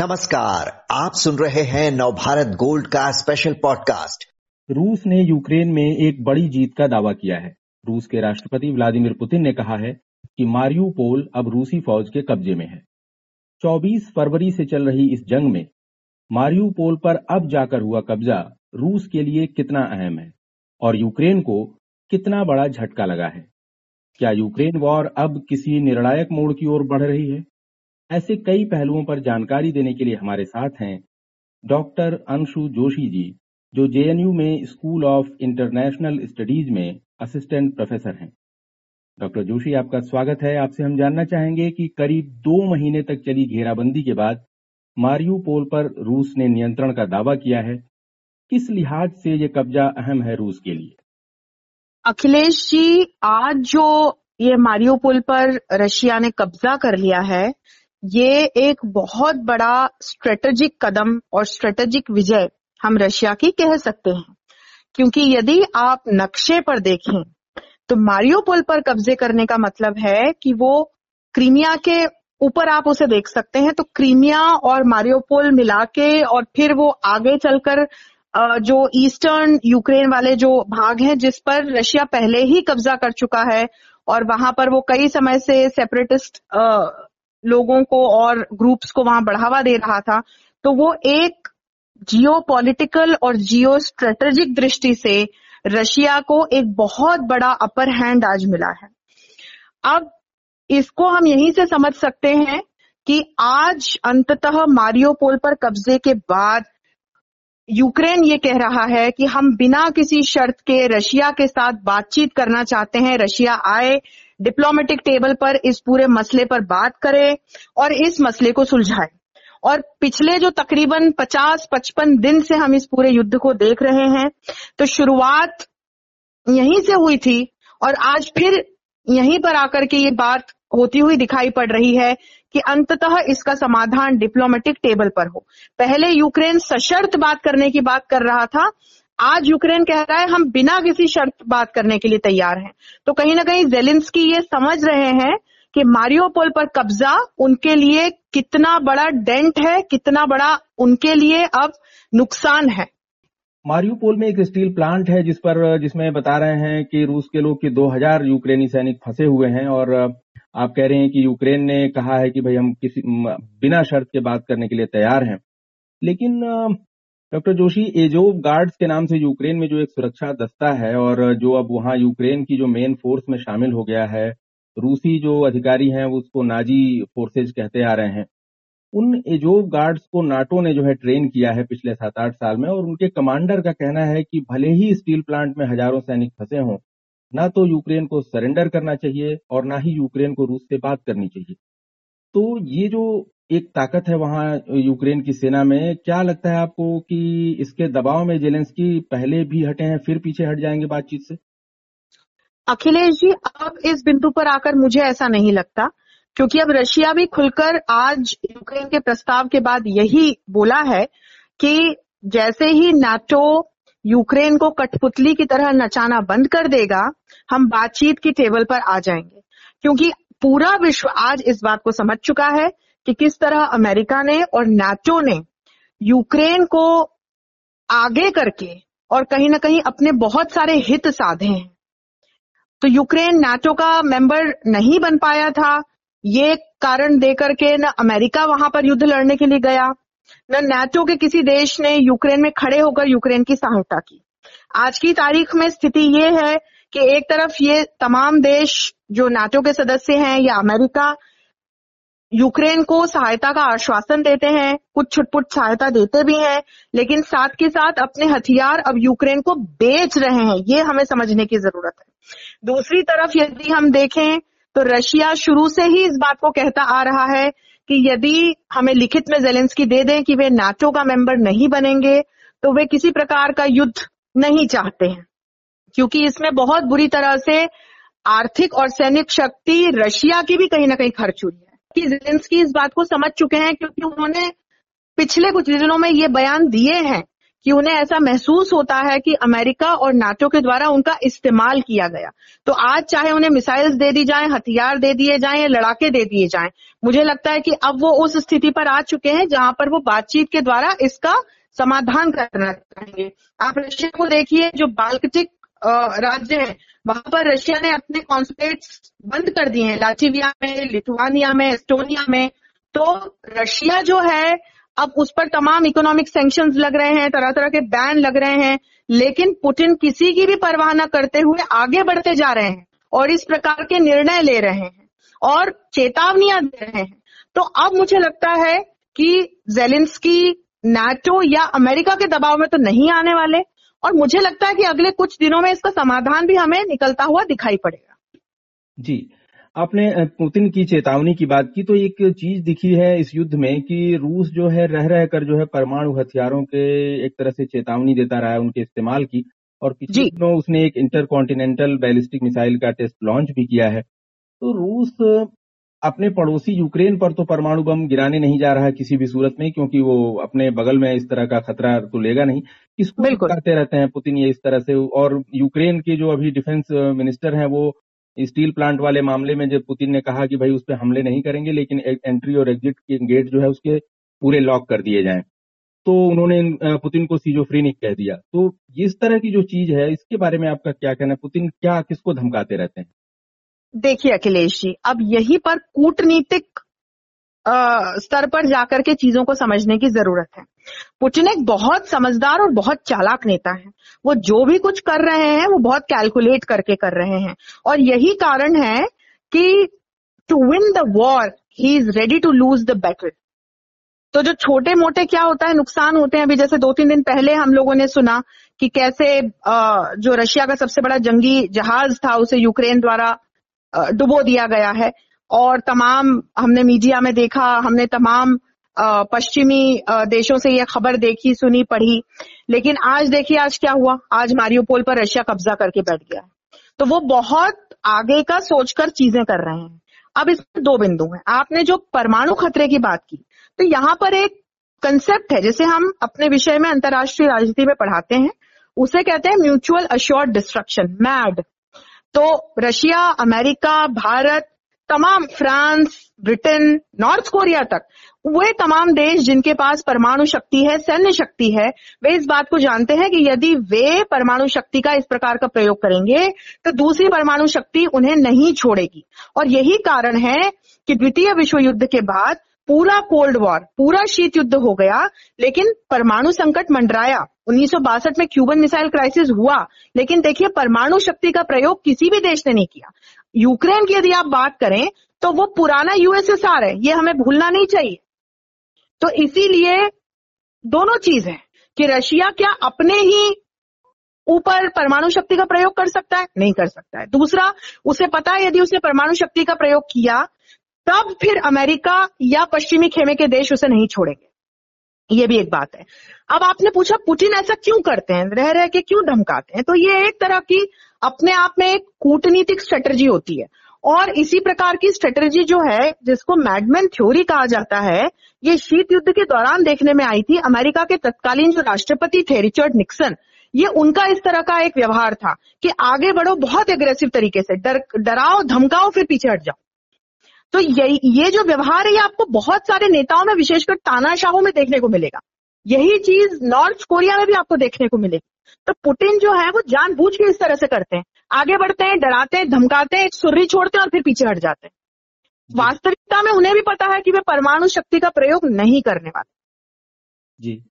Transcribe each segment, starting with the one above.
नमस्कार, आप सुन रहे हैं नवभारत गोल्ड का स्पेशल पॉडकास्ट रूस ने यूक्रेन में एक बड़ी जीत का दावा किया है। रूस के राष्ट्रपति व्लादिमीर पुतिन ने कहा है कि मारियूपोल अब रूसी फौज के कब्जे में है। 24 फरवरी से चल रही इस जंग में मारियूपोल पर अब जाकर हुआ कब्जा रूस के लिए कितना अहम है और यूक्रेन को कितना बड़ा झटका लगा है। क्या यूक्रेन वॉर अब किसी निर्णायक मोड़ की ओर बढ़ रही है? ऐसे कई पहलुओं पर जानकारी देने के लिए हमारे साथ हैं डॉक्टर अंशु जोशी जी, जो जेएनयू में स्कूल ऑफ़ इंटरनेशनल स्टडीज़ में असिस्टेंट प्रोफेसर हैं। डॉक्टर जोशी, आपका स्वागत है। आपसे हम जानना चाहेंगे कि करीब दो महीने तक चली घेराबंदी के बाद मारियूपोल पर रूस ने नियंत्रण का दावा किया है। किस लिहाज से ये कब्जा अहम है रूस के लिए? अखिलेश जी, आज जो ये मारियोपोल पर रशिया ने कब्जा कर लिया है ये एक बहुत बड़ा स्ट्रेटेजिक कदम और स्ट्रेटेजिक विजय हम रशिया की कह सकते हैं। क्योंकि यदि आप नक्शे पर देखें तो मारियोपोल पर कब्जे करने का मतलब है कि वो क्रीमिया के ऊपर आप उसे देख सकते हैं तो क्रीमिया और मारियोपोल मिला के और फिर वो आगे चलकर जो ईस्टर्न यूक्रेन वाले जो भाग हैं, जिस पर रशिया पहले ही कब्जा कर चुका है, और वहाँ पर वो कई समय से सेपरेटिस्ट लोगों को और ग्रुप्स को वहाँ बढ़ावा दे रहा था तो वो एक जियो और जियो स्ट्रेटेजिक दृष्टि से रशिया को एक बहुत बड़ा अपर हैंड आज मिला है। अब इसको हम यहीं से समझ सकते हैं कि आज अंततः मारियोपोल पर कब्जे के बाद यूक्रेन ये कह रहा है कि हम बिना किसी शर्त के रशिया के साथ बातचीत करना चाहते हैं, रशिया आए डिप्लोमेटिक टेबल पर इस पूरे मसले पर बात करे और इस मसले को सुलझाए। और पिछले जो तकरीबन 50-55 दिन से हम इस पूरे युद्ध को देख रहे हैं तो शुरुआत यहीं से हुई थी और आज फिर यहीं पर आकर के ये बात होती हुई दिखाई पड़ रही है कि अंततः इसका समाधान डिप्लोमेटिक टेबल पर हो। पहले यूक्रेन सशर्त बात करने की बात कर रहा था आज यूक्रेन कह रहा है, हम बिना किसी शर्त बात करने के लिए तैयार हैं। तो कहीं ना कहीं जेलिंस्की ये समझ रहे हैं कि मारियोपोल पर कब्जा उनके लिए कितना बड़ा डेंट है, कितना बड़ा उनके लिए अब नुकसान है। मारियोपोल में एक स्टील प्लांट है जिस पर, जिसमें बता रहे हैं कि रूस के लोग की 2000 यूक्रेनी सैनिक फंसे हुए हैं और, आप कह रहे हैं कि यूक्रेन ने कहा है कि भाई हम किसी बिना शर्त के बात करने के लिए तैयार हैं। लेकिन डॉक्टर जोशी एजोव गार्ड्स के नाम से यूक्रेन में जो एक सुरक्षा दस्ता है और जो अब वहाँ यूक्रेन की जो मेन फोर्स में शामिल हो गया है, रूसी जो अधिकारी हैं उसको नाजी फोर्सेज कहते आ रहे हैं। उन एजोव गार्ड्स को नाटो ने जो है ट्रेन किया है पिछले सात आठ साल में और उनके कमांडर का कहना है कि भले ही स्टील प्लांट में हज़ारों सैनिक फंसे हों, ना तो यूक्रेन को सरेंडर करना चाहिए और ना ही यूक्रेन को रूस से बात करनी चाहिए। तो ये जो एक ताकत है वहाँ यूक्रेन की सेना में। क्या लगता है आपको कि इसके दबाव में जेलेंस्की पहले भी हटे हैं, फिर पीछे हट जाएँगे बातचीत से? अखिलेश जी, अब इस बिंदु पर आकर मुझे ऐसा नहीं लगता, क्योंकि अब रशिया भी खुलकर आज यूक्रेन के प्रस्ताव के बाद यही बोला है कि जैसे ही नाटो यूक्रेन को कठपुतली की तरह नचाना बंद कर देगा, हम बातचीत की टेबल पर आ जाएँगे। क्योंकि पूरा विश्व आज इस बात को समझ चुका है कि किस तरह अमेरिका ने और नाटो ने यूक्रेन को आगे करके और कहीं ना कहीं अपने बहुत सारे हित साधे हैं। तो यूक्रेन नाटो का मेंबर नहीं बन पाया था। ये कारण देकर के न अमेरिका वहाँ पर युद्ध लड़ने के लिए गया, न नाटो के किसी देश ने यूक्रेन में खड़े होकर यूक्रेन की सहायता की। आज की तारीख में स्थिति ये है कि एक तरफ़ ये तमाम देश जो नाटो के सदस्य हैं या अमेरिका यूक्रेन को सहायता का आश्वासन देते हैं, कुछ छुटपुट सहायता देते भी हैं, लेकिन साथ के साथ अपने हथियार अब यूक्रेन को बेच रहे हैं, ये हमें समझने की ज़रूरत है। दूसरी तरफ़ यदि हम देखें तो रशिया शुरू से ही इस बात को कहता आ रहा है कि यदि हमें लिखित में जेलेंस्की दे दें कि वे नाटो का मेंबर नहीं बनेंगे तो वे किसी प्रकार का युद्ध नहीं चाहते हैं। क्योंकि इसमें बहुत बुरी तरह से आर्थिक और सैनिक शक्ति रशिया की भी कहीं ना कहीं खर्च हुई है। कि जेलेंस्की इस बात को समझ चुके हैं क्योंकि उन्होंने पिछले कुछ दिनों में ये बयान दिए हैं कि उन्हें ऐसा महसूस होता है कि अमेरिका और नाटो के द्वारा उनका इस्तेमाल किया गया। तो आज चाहे उन्हें मिसाइल्स दे दी जाएँ, हथियार दे दिए जाएँ लड़ाके दे दिए जाएँ, मुझे लगता है कि अब वो उस स्थिति पर आ चुके हैं जहाँ पर वो बातचीत के द्वारा इसका समाधान करना चाहेंगे। आप रशिया को देखिए, जो बाल्कटिक राज्य है। वहाँ पर रशिया ने अपने कॉन्सुलेट्स बंद कर दिए हैं। लाचिविया में, लिथुआनिया में, एस्टोनिया में। तो रशिया जो है, अब उस पर तमाम इकोनॉमिक सेंक्शन लग रहे हैं तरह तरह के बैन लग रहे हैं। लेकिन पुतिन किसी की भी परवाह न करते हुए आगे बढ़ते जा रहे हैं और इस प्रकार के निर्णय ले रहे हैं और चेतावनियाँ दे रहे हैं। तो अब मुझे लगता है कि जेलिंस्की नाटो या अमेरिका के दबाव में तो नहीं आने वाले। और मुझे लगता है कि अगले कुछ दिनों में इसका समाधान भी हमें निकलता हुआ दिखाई पड़ेगा। जी आपने पुतिन की चेतावनी की बात की तो एक चीज़ दिखी है इस युद्ध में कि रूस जो है रह रह कर जो है परमाणु हथियारों के एक तरह से चेतावनी देता रहा है उनके इस्तेमाल की और पिछले दिनों उसने एक इंटरकॉन्टिनेंटल बैलिस्टिक मिसाइल का टेस्ट लॉन्च भी किया है। तो रूस अपने पड़ोसी यूक्रेन पर तो परमाणु बम गिराने नहीं जा रहा है किसी भी सूरत में क्योंकि वो अपने बगल में इस तरह का खतरा तो लेगा नहीं। किसको करते रहते हैं पुतिन ये इस तरह से? और यूक्रेन के जो अभी डिफेंस मिनिस्टर हैं वो स्टील प्लांट वाले मामले में जब पुतिन ने कहा कि भाई उस पर हमले नहीं करेंगे लेकिन एंट्री और एग्जिट के गेट जो है उसके पूरे लॉक कर दिए जाएँ। तो उन्होंने पुतिन को सीजोफ्रीनिक कह दिया। तो इस तरह की जो चीज़ है इसके बारे में आपका क्या कहना है? पुतिन क्या किसको धमकाते रहते हैं? देखिए अखिलेश जी, अब यही पर कूटनीतिक स्तर पर जाकर के चीज़ों को समझने की ज़रूरत है। पुटिन एक बहुत समझदार और बहुत चालाक नेता है। वो जो भी कुछ कर रहे हैं, वो बहुत कैलकुलेट करके कर रहे हैं। और यही कारण है कि to win the war he is ready to lose the battle तो जो छोटे मोटे क्या होता है, नुकसान होते हैं, अभी जैसे दो तीन दिन पहले हम लोगों ने सुना कि कैसे जो रशिया का सबसे बड़ा जंगी जहाज़ था, उसे यूक्रेन द्वारा डुबो दिया गया है। और तमाम, हमने मीडिया में देखा, हमने तमाम पश्चिमी देशों से यह खबर देखी, सुनी, पढ़ी। लेकिन आज देखिए, आज क्या हुआ? आज मारियोपोल पर रशिया कब्जा करके बैठ गया। तो वो बहुत आगे का सोचकर चीज़ें कर रहे हैं। अब इसमें दो बिंदु हैं। आपने जो परमाणु खतरे की बात की तो यहाँ पर एक कंसेप्ट है, जिसे हम अपने विषय में अंतर्राष्ट्रीय राजनीति में पढ़ाते हैं। उसे कहते हैं म्यूचुअल अश्योर्ड डिस्ट्रक्शन मैड तो रशिया, अमेरिका, भारत, तमाम फ्रांस, ब्रिटेन, नॉर्थ कोरिया तक, वे तमाम देश जिनके पास परमाणु शक्ति है, सैन्य शक्ति है, वे इस बात को जानते हैं कि यदि वे परमाणु शक्ति का इस प्रकार का प्रयोग करेंगे तो दूसरी परमाणु शक्ति उन्हें नहीं छोड़ेगी। और यही कारण है कि द्वितीय विश्व युद्ध के बाद पूरा कोल्ड वॉर, पूरा शीत युद्ध हो गया, लेकिन परमाणु संकट मंडराया। उन्नीस सौ बासठ में क्यूबन मिसाइल क्राइसिस हुआ, लेकिन देखिए, परमाणु शक्ति का प्रयोग किसी भी देश ने नहीं किया। यूक्रेन की यदि आप बात करें तो वो पुराना यूएसएसआर है, ये हमें भूलना नहीं चाहिए। तो इसीलिए दोनों चीज़ है कि रशिया क्या अपने ही ऊपर परमाणु शक्ति का प्रयोग कर सकता है? नहीं कर सकता है। दूसरा, उसे पता है, यदि उसने परमाणु शक्ति का प्रयोग किया, तब फिर अमेरिका या पश्चिमी खेमे के देश उसे नहीं छोड़ेंगे। ये भी एक बात है। अब आपने पूछा पुतिन ऐसा क्यों करते हैं? रह रह के क्यों धमकाते हैं? तो ये एक तरह की अपने आप में एक कूटनीतिक स्ट्रेटजी होती है। और इसी प्रकार की स्ट्रेटजी जो है, जिसको मैडमैन थ्योरी कहा जाता है, ये शीत युद्ध के दौरान देखने में आई थी। अमेरिका के तत्कालीन जो राष्ट्रपति थे, रिचर्ड निक्सन, ये उनका इस तरह का एक व्यवहार था कि आगे बढ़ो बहुत एग्रेसिव तरीके से। डर, डराओ, धमकाओ, फिर पीछे हट जाओ। तो ये ये जो व्यवहार है ये आपको बहुत सारे नेताओं में विशेषकर तानाशाहों में देखने को मिलेगा। यही चीज़ नॉर्थ कोरिया में भी आपको देखने को मिलेगी। तो पुतिन जो है वो जानबूझ के इस तरह से करते हैं। आगे बढ़ते हैं डराते हैं धमकाते हैं एक सुर्री छोड़ते हैं और फिर पीछे हट जाते हैं। वास्तविकता में उन्हें भी पता है कि वे परमाणु शक्ति का प्रयोग नहीं करने वाले। जी।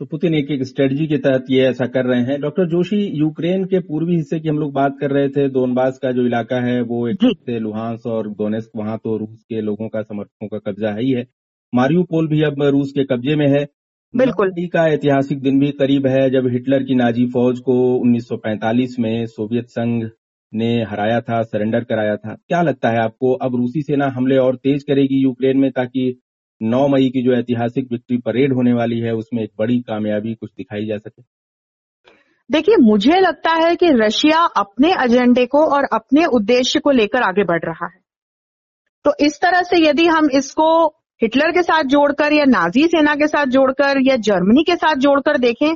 तो पुतिन एक एक स्ट्रेटजी के तहत ये ऐसा कर रहे हैं। डॉक्टर जोशी यूक्रेन के पूर्वी हिस्से की हम लोग बात कर रहे थे। दोनबास का जो इलाका है वो एक से लुहांस और दोनेस्क वहाँ तो रूस के लोगों का समर्थकों का कब्जा है ही है। मारियोपोल भी अब रूस के कब्जे में है। बिल्कुल। का ऐतिहासिक दिन भी करीब है जब हिटलर की नाजी फौज को 1945 में सोवियत संघ ने हराया था सरेंडर कराया था। क्या लगता है आपको? अब रूसी सेना हमले और तेज करेगी यूक्रेन में ताकि 9 मई की जो ऐतिहासिक विक्ट्री परेड होने वाली है, उसमें एक बड़ी कामयाबी कुछ दिखाई जा सके। देखिए, मुझे लगता है कि रशिया अपने एजेंडे को और अपने उद्देश्य को लेकर आगे बढ़ रहा है। तो इस तरह से यदि हम इसको हिटलर के साथ जोड़कर या नाजी सेना के साथ जोड़कर या जर्मनी के साथ जोड़कर देखें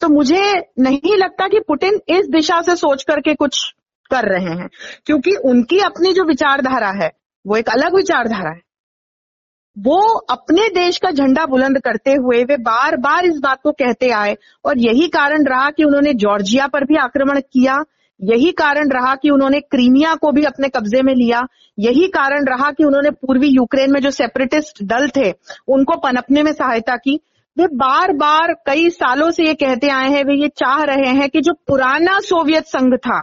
तो मुझे नहीं लगता कि पुतिन इस दिशा से सोच करके कुछ कर रहे हैं। क्योंकि उनकी अपनी जो विचारधारा है, वो एक अलग विचारधारा है। वो अपने देश का झंडा बुलंद करते हुए वे बार बार इस बात को कहते आए और यही कारण रहा कि उन्होंने जॉर्जिया पर भी आक्रमण किया, यही कारण रहा कि उन्होंने क्रीमिया को भी अपने कब्जे में लिया, यही कारण रहा कि उन्होंने पूर्वी यूक्रेन में जो सेपरेटिस्ट दल थे, उनको पनपने में सहायता की। वे बार बार कई सालों से ये कहते आए हैं, वे ये चाह रहे हैं कि जो पुराना सोवियत संघ था,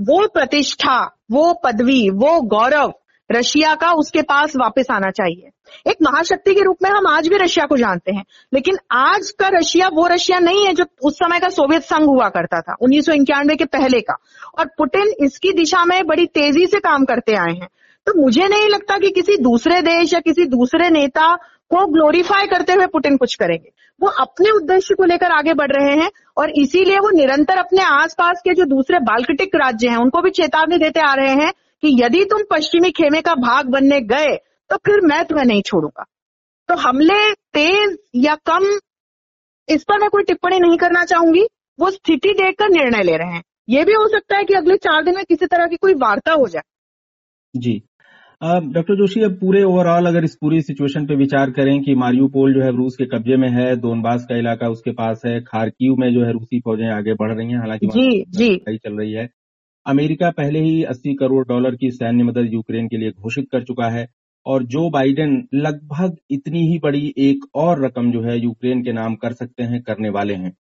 वो प्रतिष्ठा, वो पदवी, वो गौरव रशिया का उसके पास वापस आना चाहिए। एक महाशक्ति के रूप में हम आज भी रशिया को जानते हैं। लेकिन आज का रशिया, वो रशिया नहीं है जो उस समय का सोवियत संघ हुआ करता था, उन्नीस सौ इक्यानवे के पहले का। और पुटिन इसकी दिशा में बड़ी तेज़ी से काम करते आए हैं। तो मुझे नहीं लगता कि किसी दूसरे देश या किसी दूसरे नेता को ग्लोरीफाई करते हुए पुटिन कुछ करेंगे। वो अपने उद्देश्य को लेकर आगे बढ़ रहे हैं और इसीलिए वो निरंतर अपने आसपास के जो दूसरे बाल्कटिक राज्य हैं, उनको भी चेतावनी देते आ रहे हैं कि यदि तुम पश्चिमी खेमे का भाग बनने गए तो फिर मैं तुम्हें नहीं छोड़ूँगा। तो हमले तेज या कम इस पर मैं कोई टिप्पणी नहीं करना चाहूँगी। वो स्थिति देखकर निर्णय ले रहे हैं। ये भी हो सकता है कि अगले चार दिन में किसी तरह की कोई वार्ता हो जाए। जी। डॉक्टर जोशी अब पूरे ओवरऑल अगर इस पूरी सिचुएशन पे विचार करें कि मारियोपोल जो है रूस के कब्जे में है दोनबास का इलाका उसके पास है खारकीव में जो है रूसी फौजें आगे बढ़ रही हैं हालाँकि जी जी। चल रही है। अमेरिका पहले ही 80 करोड़ डॉलर की सैन्य मदद यूक्रेन के लिए घोषित कर चुका है। और जो बाइडेन लगभग इतनी ही बड़ी एक और रकम जो है यूक्रेन के नाम कर सकते हैं, करने वाले हैं।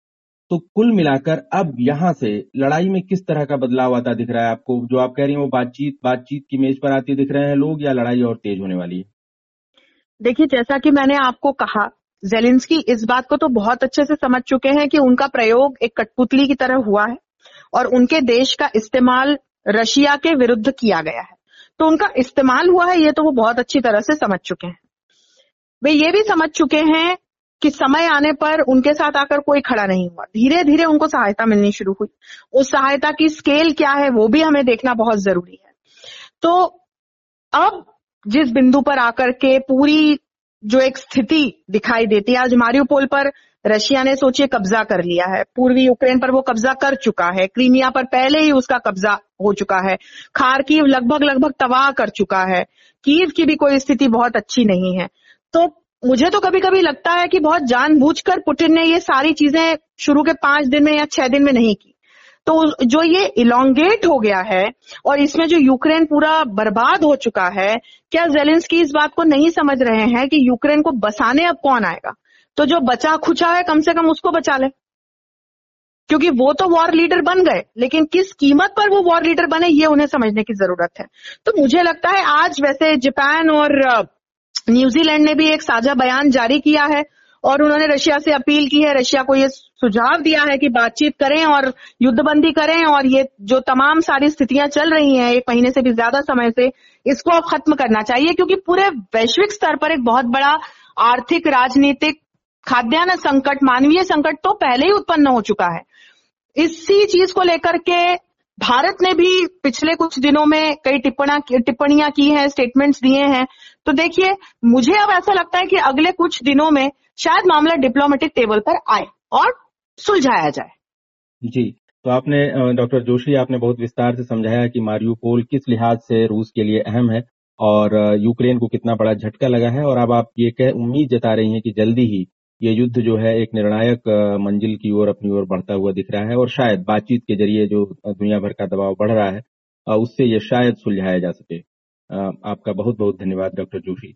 तो कुल मिलाकर अब यहाँ से लड़ाई में किस तरह का बदलाव आता दिख रहा है आपको? जो आप कह रही हैं वो बातचीत बातचीत की मेज पर आती दिख रहे हैं लोग या लड़ाई और तेज होने वाली है? देखिए, जैसा कि मैंने आपको कहा जेलिंस्की इस बात को तो बहुत अच्छे से समझ चुके हैं कि उनका प्रयोग एक कठपुतली की तरह हुआ है और उनके देश का इस्तेमाल रशिया के विरुद्ध किया गया है। तो उनका इस्तेमाल हुआ है, ये तो वो बहुत अच्छी तरह से समझ चुके हैं। वे ये भी समझ चुके हैं कि समय आने पर उनके साथ आकर कोई खड़ा नहीं हुआ। धीरे धीरे उनको सहायता मिलनी शुरू हुई। उस सहायता की स्केल क्या है, वो भी हमें देखना बहुत ज़रूरी है। तो अब जिस बिंदु पर आकर के पूरी जो एक स्थिति दिखाई देती है, आज मारियोपोल पर रशिया ने सोचिए कब्जा कर लिया है। पूर्वी यूक्रेन पर वो कब्जा कर चुका है। क्रीमिया पर पहले ही उसका कब्जा हो चुका है। खारकीव लगभग लगभग तबाह कर चुका है। कीव की भी कोई स्थिति बहुत अच्छी नहीं है। तो मुझे तो कभी कभी लगता है कि बहुत जानबूझकर पुतिन ने ये सारी चीज़ें शुरू के पाँच दिन में या छह दिन में नहीं की। तो जो ये इलोंगेट हो गया है और इसमें जो यूक्रेन पूरा बर्बाद हो चुका है, क्या जेलेंस्की इस बात को नहीं समझ रहे हैं कि यूक्रेन को बसाने अब कौन आएगा? तो जो बचा खुचा है, कम से कम उसको बचा ले। क्योंकि वो तो वॉर लीडर बन गए, लेकिन किस कीमत पर वो वॉर लीडर बने, ये उन्हें समझने की ज़रूरत है। तो मुझे लगता है आज वैसे जापान और न्यूजीलैंड ने भी एक साझा बयान जारी किया है, और उन्होंने रशिया से अपील की है। रशिया को ये सुझाव दिया है कि बातचीत करें और युद्धबंदी करें, और ये जो तमाम सारी स्थितियाँ चल रही हैं, एक महीने से भी ज़्यादा समय से, इसको अब खत्म करना चाहिए, क्योंकि पूरे वैश्विक स्तर पर एक बहुत बड़ा आर्थिक, राजनीतिक खाद्यान्न संकट, मानवीय संकट तो पहले ही उत्पन्न हो चुका है। इसी चीज़ को लेकर के भारत ने भी पिछले कुछ दिनों में कई टिप्पणा टिप्पणियाँ की हैं स्टेटमेंट्स दिए हैं। तो देखिए, मुझे अब ऐसा लगता है कि अगले कुछ दिनों में शायद मामला डिप्लोमेटिक टेबल पर आए और सुलझाया जाए। जी तो आपने डॉक्टर जोशी, आपने बहुत विस्तार से समझाया कि मारियोपोल किस लिहाज से रूस के लिए अहम है और यूक्रेन को कितना बड़ा झटका लगा है और अब आप ये कह, उम्मीद जता रही हैं कि जल्दी ही ये युद्ध जो है एक निर्णायक मंजिल की ओर अपनी ओर बढ़ता हुआ दिख रहा है और शायद बातचीत के ज़रिए जो दुनिया भर का दबाव बढ़ रहा है उससे ये शायद सुलझाया जा सके। आपका बहुत बहुत धन्यवाद, डॉक्टर जोशी।